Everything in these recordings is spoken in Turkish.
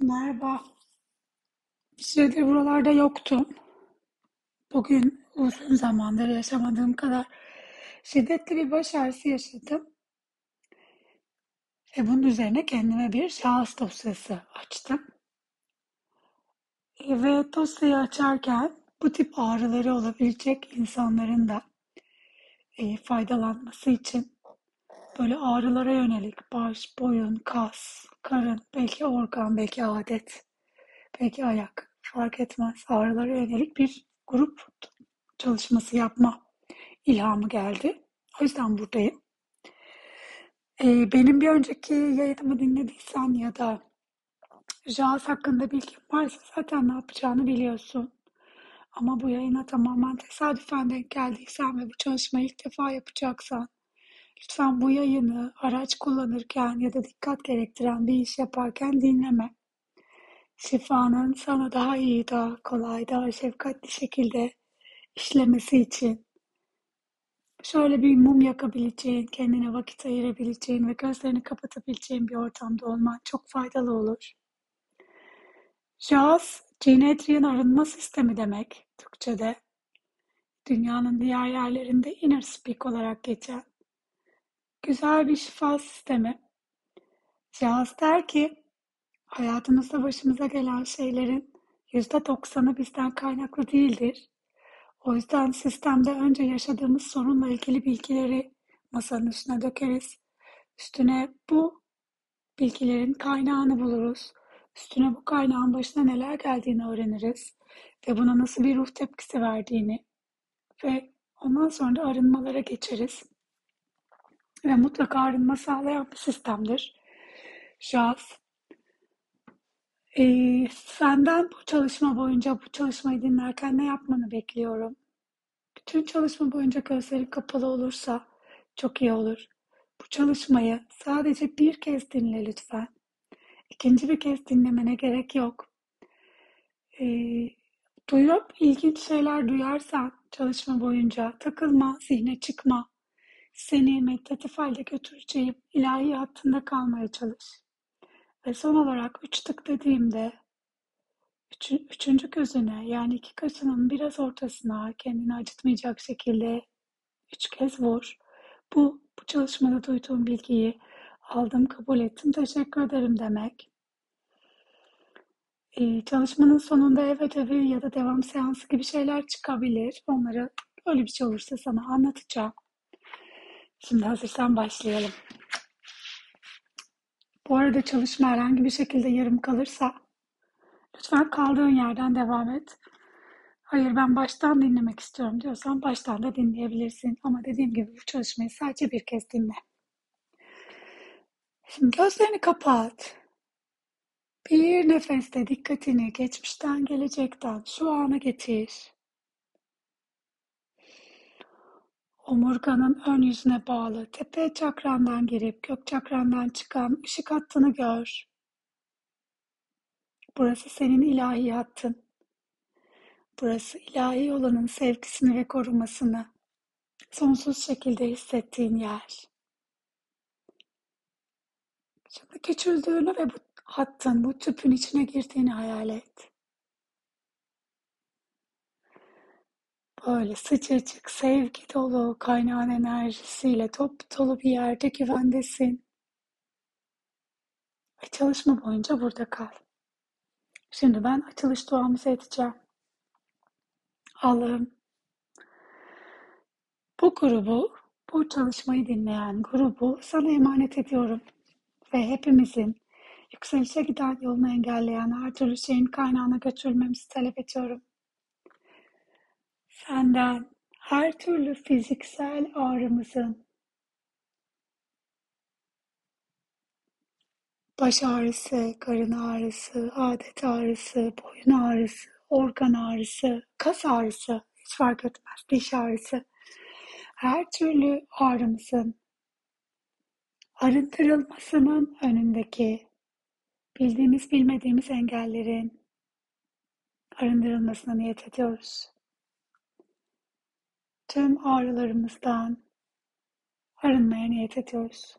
Merhaba. Bir süredir buralarda yoktum. Bugün uzun zamandır yaşamadığım kadar şiddetli bir baş ağrısı yaşadım. Ve bunun üzerine kendime bir şahıs dosyası açtım. Ve dosyayı açarken bu tip ağrıları olabilecek insanların da e, faydalanması için böyle ağrılara yönelik baş, boyun, kas, karın, belki organ, belki adet, belki ayak fark etmez ağrılara yönelik bir grup çalışması yapma ilhamı geldi. O yüzden buradayım. Ee, benim bir önceki yayınımı dinlediysen ya da JAWS hakkında bilgin varsa zaten ne yapacağını biliyorsun. Ama bu yayına tamamen tesadüfen denk geldiysen ve bu çalışmayı ilk defa yapacaksan lütfen bu yayını araç kullanırken ya da dikkat gerektiren bir iş yaparken dinleme şifanın sana daha iyi, daha kolay, daha şefkatli şekilde işlemesi için şöyle bir mum yakabileceğin, kendine vakit ayırabileceğin ve gözlerini kapatabileceğin bir ortamda olman çok faydalı olur. Jaz, Genetrian arınma sistemi demek Türkçe'de. Dünyanın diğer yerlerinde inner speak olarak geçen. Güzel bir şifa sistemi. Jaz der ki, Hayatımızda başımıza gelen şeylerin yüzde doksanı bizden kaynaklı değildir. O yüzden sistemde önce yaşadığımız sorunla ilgili bilgileri masanın üstüne dökeriz. Üstüne bu bilgilerin kaynağını buluruz. Üstüne bu kaynağın başına neler geldiğini öğreniriz. Ve buna nasıl bir ruh tepkisi verdiğini. Ve ondan sonra da arınmalara geçeriz. Ve mutlaka arınma sağlayan bir sistemdir. Jaz, ee, senden bu çalışma boyunca bu çalışmayı dinlerken ne yapmanı bekliyorum? Bütün çalışma boyunca gözlerin kapalı olursa çok iyi olur. Bu çalışmayı sadece bir kez dinle lütfen. İkinci bir kez dinlemene gerek yok. Ee, duyup ilginç şeyler duyarsan çalışma boyunca takılma, zihne çıkma. Seni meditatif halde götüreceğim ilahi hattında kalmaya çalış. Ve son olarak üç tık dediğimde üç, üçüncü gözüne yani iki kaşının biraz ortasına kendini acıtmayacak şekilde üç kez vur. Bu, bu çalışmada duyduğum bilgiyi aldım, kabul ettim, teşekkür ederim demek. Ee, çalışmanın sonunda ev ödevi ya da devam seansı gibi şeyler çıkabilir. Onları öyle bir şey olursa sana anlatacağım. Şimdi hazırsan başlayalım. Bu arada çalışma herhangi bir şekilde yarım kalırsa lütfen kaldığın yerden devam et. Hayır ben baştan dinlemek istiyorum diyorsan baştan da dinleyebilirsin. Ama dediğim gibi bu çalışmayı sadece bir kez dinle. Şimdi gözlerini kapat. Bir nefeste dikkatini geçmişten gelecekten şu ana getir. Omurganın ön yüzüne bağlı tepe çakrandan girip gök çakrandan çıkan ışık hattını gör. Burası senin ilahi hattın. Burası ilahi olanın sevgisini ve korumasını sonsuz şekilde hissettiğin yer. Şimdi küçüldüğünü ve bu hattın, bu tüpün içine girdiğini hayal et. Böyle sıcacık, sevgi dolu, kaynağın enerjisiyle top dolu bir yerde güvendesin. Ve çalışma boyunca burada kal. Şimdi ben açılış duamızı edeceğim. Allah'ım bu grubu, bu çalışmayı dinleyen grubu sana emanet ediyorum. Ve hepimizin yükselişe giden yolunu engelleyen her türlü şeyin kaynağına götürmemizi talep ediyorum. Senden her türlü fiziksel ağrımızın, baş ağrısı, karın ağrısı, adet ağrısı, boyun ağrısı, organ ağrısı, kas ağrısı, hiç fark etmez, diş ağrısı, her türlü ağrımızın arındırılmasının önündeki bildiğimiz bilmediğimiz engellerin arındırılmasına niyet ediyoruz tüm ağrılarımızdan arınmaya niyet ediyoruz.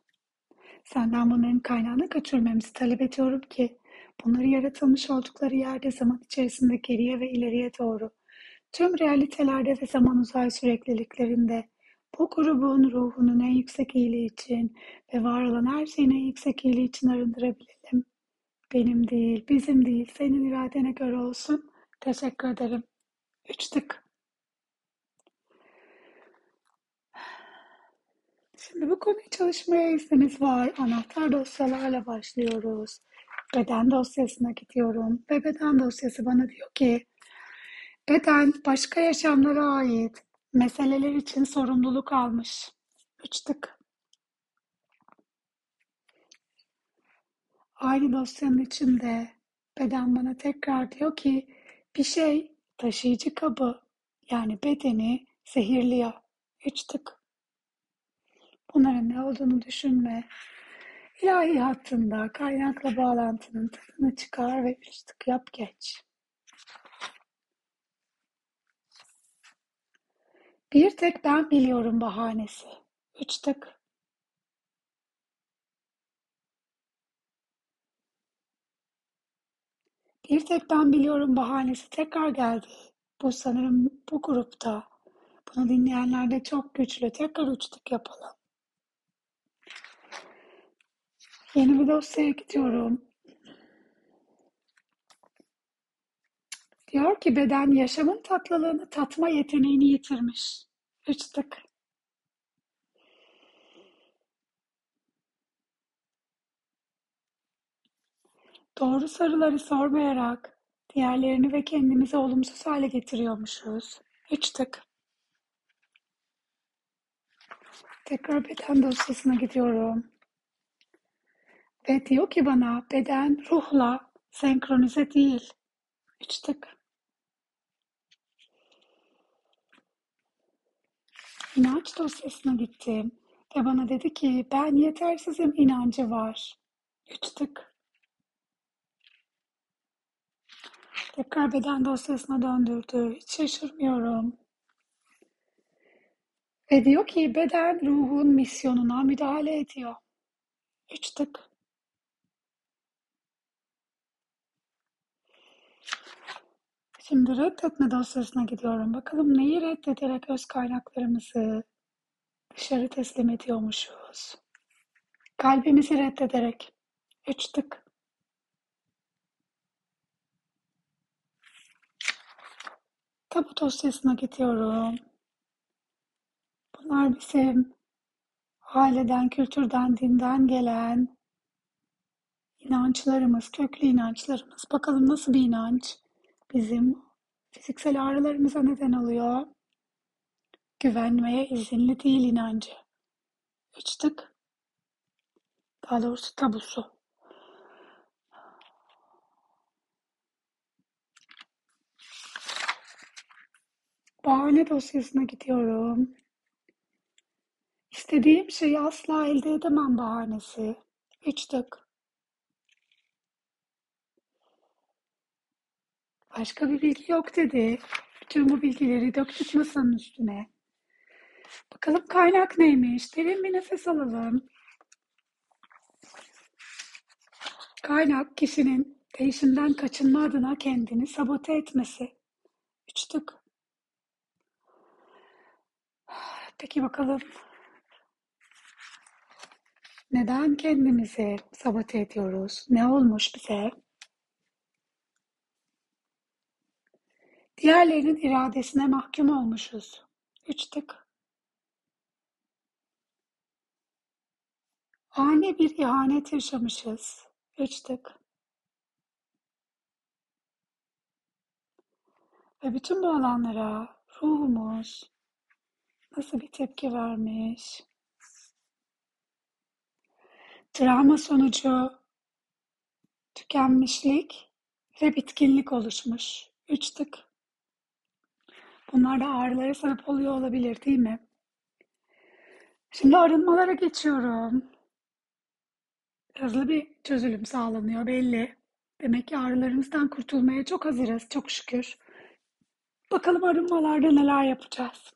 Senden bunların kaynağını götürmemizi talep ediyorum ki Bunları yaratılmış oldukları yerde zaman içerisinde geriye ve ileriye doğru, tüm realitelerde ve zaman uzay sürekliliklerinde bu grubun ruhunun en yüksek iyiliği için ve var olan her şeyin en yüksek iyiliği için arındırabilelim. Benim değil, bizim değil, senin iradene göre olsun. Teşekkür ederim. Üç tık. Şimdi bu konuyu çalışmaya izniniz var. Anahtar dosyalarla başlıyoruz. Beden dosyasına gidiyorum ve beden dosyası bana diyor ki beden başka yaşamlara ait meseleler için sorumluluk almış. Üç tık. Aynı dosyanın içinde beden bana tekrar diyor ki bir şey taşıyıcı kabı yani bedeni zehirliyor. Üç tık. Bunların ne olduğunu düşünme. İlahi hattında kaynakla bağlantının tadını çıkar ve üç tık yap geç. Bir tek ben biliyorum bahanesi. Üç tık. Bir tek ben biliyorum bahanesi tekrar geldi. Bu sanırım bu grupta. Bunu dinleyenler de çok güçlü. Tekrar üç tık yapalım. Yeni bir dosyaya gidiyorum. Diyor ki beden yaşamın tatlılığını tatma yeteneğini yitirmiş. Üç tık. Doğru soruları sormayarak diğerlerini ve kendimizi olumsuz hale getiriyormuşuz. Üç tık. Tekrar beden dosyasına gidiyorum. Ve diyor ki bana beden ruhla senkronize değil. Üç tık. İnanç dosyasına gittim ve bana dedi ki ben yetersizim inancı var. Üç tık. Tekrar beden dosyasına döndürdü. Hiç şaşırmıyorum. Ve diyor ki beden ruhun misyonuna müdahale ediyor. Üç tık. Şimdi reddetme dosyasına gidiyorum. Bakalım neyi reddederek öz kaynaklarımızı dışarı teslim ediyormuşuz. Kalbimizi reddederek. Üç tık. Tabu dosyasına gidiyorum. Bunlar bizim aileden, kültürden, dinden gelen inançlarımız, köklü inançlarımız. Bakalım nasıl bir inanç bizim fiziksel ağrılarımıza neden oluyor. Güvenmeye izinli değil inancı. Üç tık. Daha doğrusu tabusu. Bahane dosyasına gidiyorum. İstediğim şeyi asla elde edemem bahanesi. Üç Başka bir bilgi yok dedi. Bütün bu bilgileri döktük masanın üstüne. Bakalım kaynak neymiş? Derin bir nefes alalım. Kaynak kişinin değişimden kaçınma adına kendini sabote etmesi. Üç tık. Peki bakalım neden kendimizi sabote ediyoruz? Ne olmuş bize? Diğerlerinin iradesine mahkum olmuşuz. Üç tık. Ani bir ihanet yaşamışız. Üç tık. Ve bütün bu alanlara ruhumuz nasıl bir tepki vermiş? Travma sonucu tükenmişlik ve bitkinlik oluşmuş. Üç tık. Bunlar da ağrılara sebep oluyor olabilir değil mi? Şimdi arınmalara geçiyorum. Hızlı bir çözülüm sağlanıyor belli. Demek ki ağrılarımızdan kurtulmaya çok hazırız çok şükür. Bakalım arınmalarda neler yapacağız.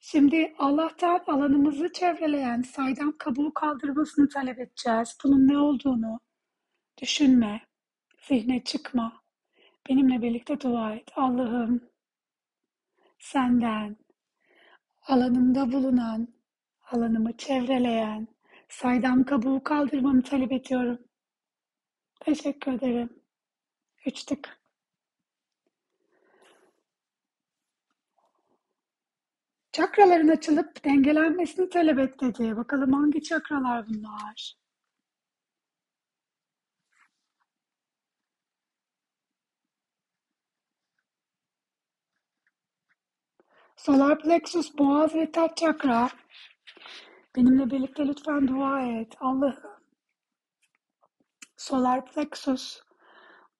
Şimdi Allah'tan alanımızı çevreleyen saydam kabuğu kaldırmasını talep edeceğiz. Bunun ne olduğunu Düşünme, zihne çıkma. Benimle birlikte dua et. Allah'ım senden alanımda bulunan, alanımı çevreleyen, saydam kabuğu kaldırmamı talep ediyorum. Teşekkür ederim. Üç tık. Çakraların açılıp dengelenmesini talep et dedi. Bakalım hangi çakralar bunlar? Solar plexus, boğaz ve taç çakra. Benimle birlikte lütfen dua et. Allah'ım. Solar plexus,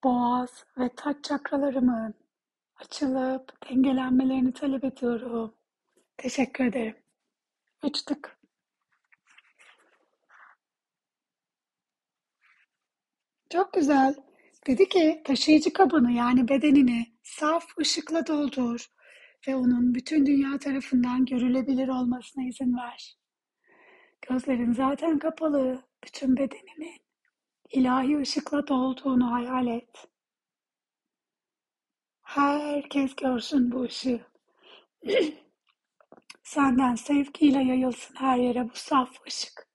boğaz ve taç çakralarımın açılıp dengelenmelerini talep ediyorum. Teşekkür ederim. Üç tık. Çok güzel. Dedi ki taşıyıcı kabını yani bedenini saf ışıkla doldur ve onun bütün dünya tarafından görülebilir olmasına izin ver. Gözlerin zaten kapalı. Bütün bedeninin ilahi ışıkla dolduğunu hayal et. Herkes görsün bu ışığı. Senden sevgiyle yayılsın her yere bu saf ışık.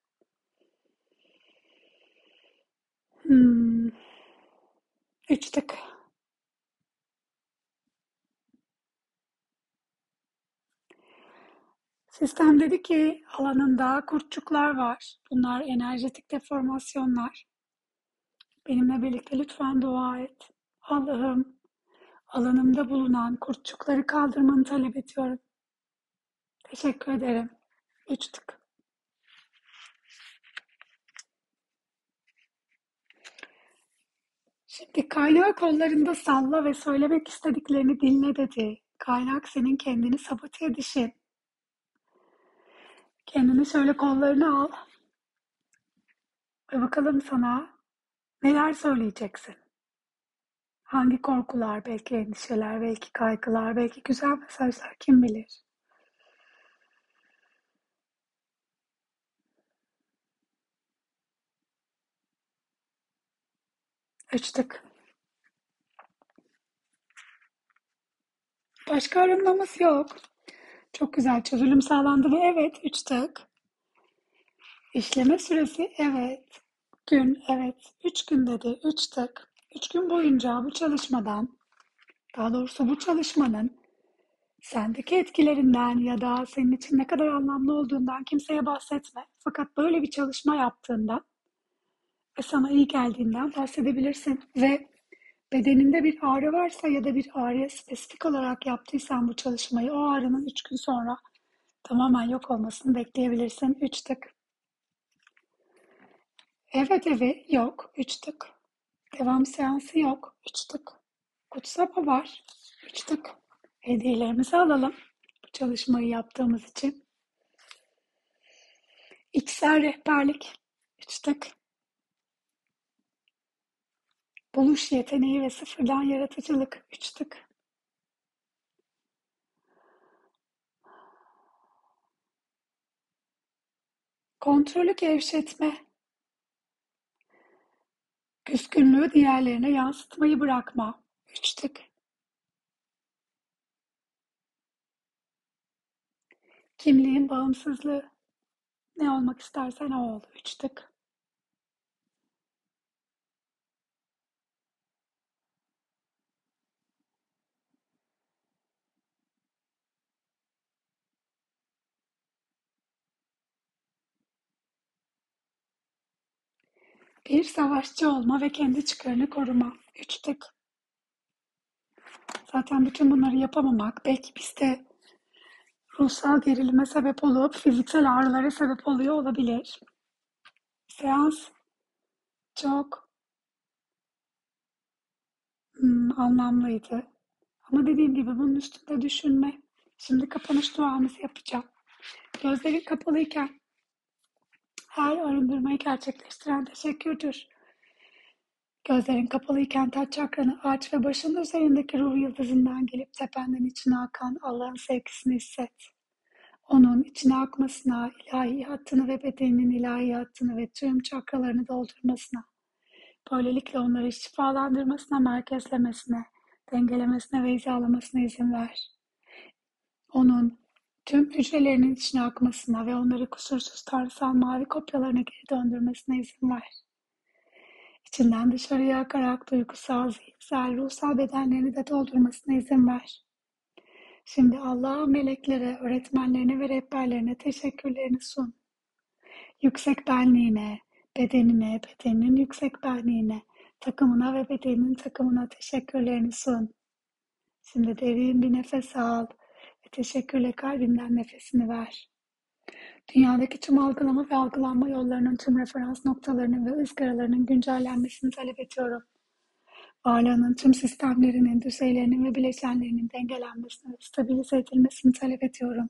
Hmm. Üç tık. Sistem dedi ki alanında kurtçuklar var. Bunlar enerjetik deformasyonlar. Benimle birlikte lütfen dua et. Allah'ım alanımda bulunan kurtçukları kaldırmanı talep ediyorum. Teşekkür ederim. Üç. Şimdi kaynağı kollarında salla ve söylemek istediklerini dinle dedi. Kaynak senin kendini sabote edişin. Kendini şöyle kollarını al. Ve bakalım sana neler söyleyeceksin. Hangi korkular, belki endişeler, belki kaygılar, belki güzel mesajlar kim bilir. Açtık. Başka arınmamız yok. Çok güzel çözülüm sağlandı ve evet üç tık. İşleme süresi evet. Gün evet. Üç gün dedi. Üç tık. Üç gün boyunca bu çalışmadan, daha doğrusu bu çalışmanın sendeki etkilerinden ya da senin için ne kadar anlamlı olduğundan kimseye bahsetme. Fakat böyle bir çalışma yaptığında ve sana iyi geldiğinden bahsedebilirsin. Ve bedeninde bir ağrı varsa ya da bir ağrıya spesifik olarak yaptıysan bu çalışmayı o ağrının üç gün sonra tamamen yok olmasını bekleyebilirsin. Üç tık. Evet evi yok. Üç tık. Devam seansı yok. Üç tık. Kutsama var. Üç tık. Hediyelerimizi alalım. Bu çalışmayı yaptığımız için. İçsel rehberlik. Üç tık. Buluş yeteneği ve sıfırdan yaratıcılık. Üç tık. Kontrolü gevşetme. Küskünlüğü diğerlerine yansıtmayı bırakma. Üç tık. Kimliğin bağımsızlığı. Ne olmak istersen o ol. Üç Bir savaşçı olma ve kendi çıkarını koruma. Üç tık. Zaten bütün bunları yapamamak belki bizde ruhsal gerilime sebep olup fiziksel ağrılara sebep oluyor olabilir. Seans çok hmm, anlamlıydı. Ama dediğim gibi bunun üstünde düşünme. Şimdi kapanış duamızı yapacağım. Gözlerin kapalıyken her arındırmayı gerçekleştiren teşekkürdür. Gözlerin kapalıyken taç çakranı aç ve başının üzerindeki ruh yıldızından gelip tependen içine akan Allah'ın sevgisini hisset. Onun içine akmasına, ilahi hattını ve bedeninin ilahi hattını ve tüm çakralarını doldurmasına Böylelikle onları şifalandırmasına, merkezlemesine, dengelemesine ve hizalamasına izin ver. Onun tüm hücrelerinin içine akmasına ve onları kusursuz tanrısal mavi kopyalarına geri döndürmesine izin ver. İçinden dışarıya akarak duygusal, zihinsel, ruhsal bedenlerini de doldurmasına izin ver. Şimdi Allah'a, meleklere, öğretmenlerine ve rehberlerine teşekkürlerini sun. Yüksek benliğine, bedenine, bedeninin yüksek benliğine, takımına ve bedeninin takımına teşekkürlerini sun. Şimdi derin bir nefes al ve teşekkürle kalbinden nefesini ver. Dünyadaki tüm algılama ve algılanma yollarının tüm referans noktalarının ve ızgaralarının güncellenmesini talep ediyorum. Varlığının tüm sistemlerinin, düzeylerinin ve bileşenlerinin dengelenmesini ve stabilize edilmesini talep ediyorum.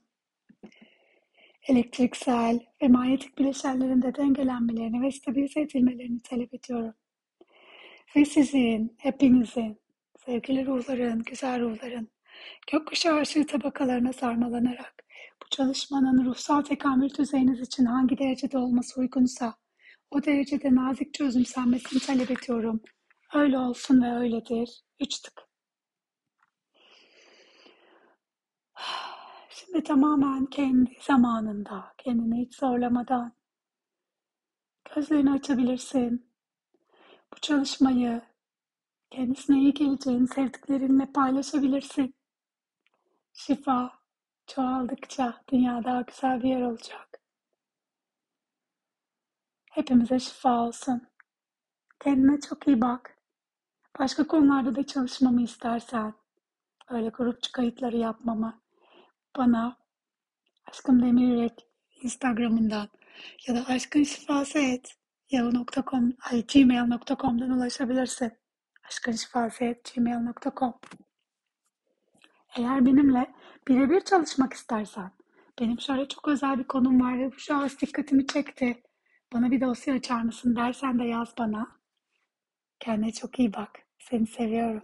Elektriksel ve manyetik bileşenlerin de dengelenmelerini ve stabilize edilmelerini talep ediyorum. Ve sizin, hepinizin, sevgili ruhların, güzel ruhların, gökkuşağı ışığı tabakalarına sarmalanarak bu çalışmanın ruhsal tekamül düzeyiniz için hangi derecede olması uygunsa o derecede nazikçe özümsenmesini talep ediyorum. Öyle olsun ve öyledir. Üç tık. Şimdi tamamen kendi zamanında, kendini hiç zorlamadan gözlerini açabilirsin. Bu çalışmayı kendisine iyi geleceğini sevdiklerinle paylaşabilirsin. Şifa çoğaldıkça dünya daha güzel bir yer olacak. Hepimize şifa olsun. Kendine çok iyi bak. Başka konularda da çalışmamı istersen, öyle grupçu kayıtları yapmamı bana Aşkım Demirek Instagram'ından ya da aşkın şifası et yahoo.com ay gmail.com'dan ulaşabilirsin. Aşkın şifası et gmail.com Eğer benimle birebir çalışmak istersen, benim şöyle çok özel bir konum var ve bu şahıs dikkatimi çekti. Bana bir dosya açar mısın dersen de yaz bana. Kendine çok iyi bak. Seni seviyorum.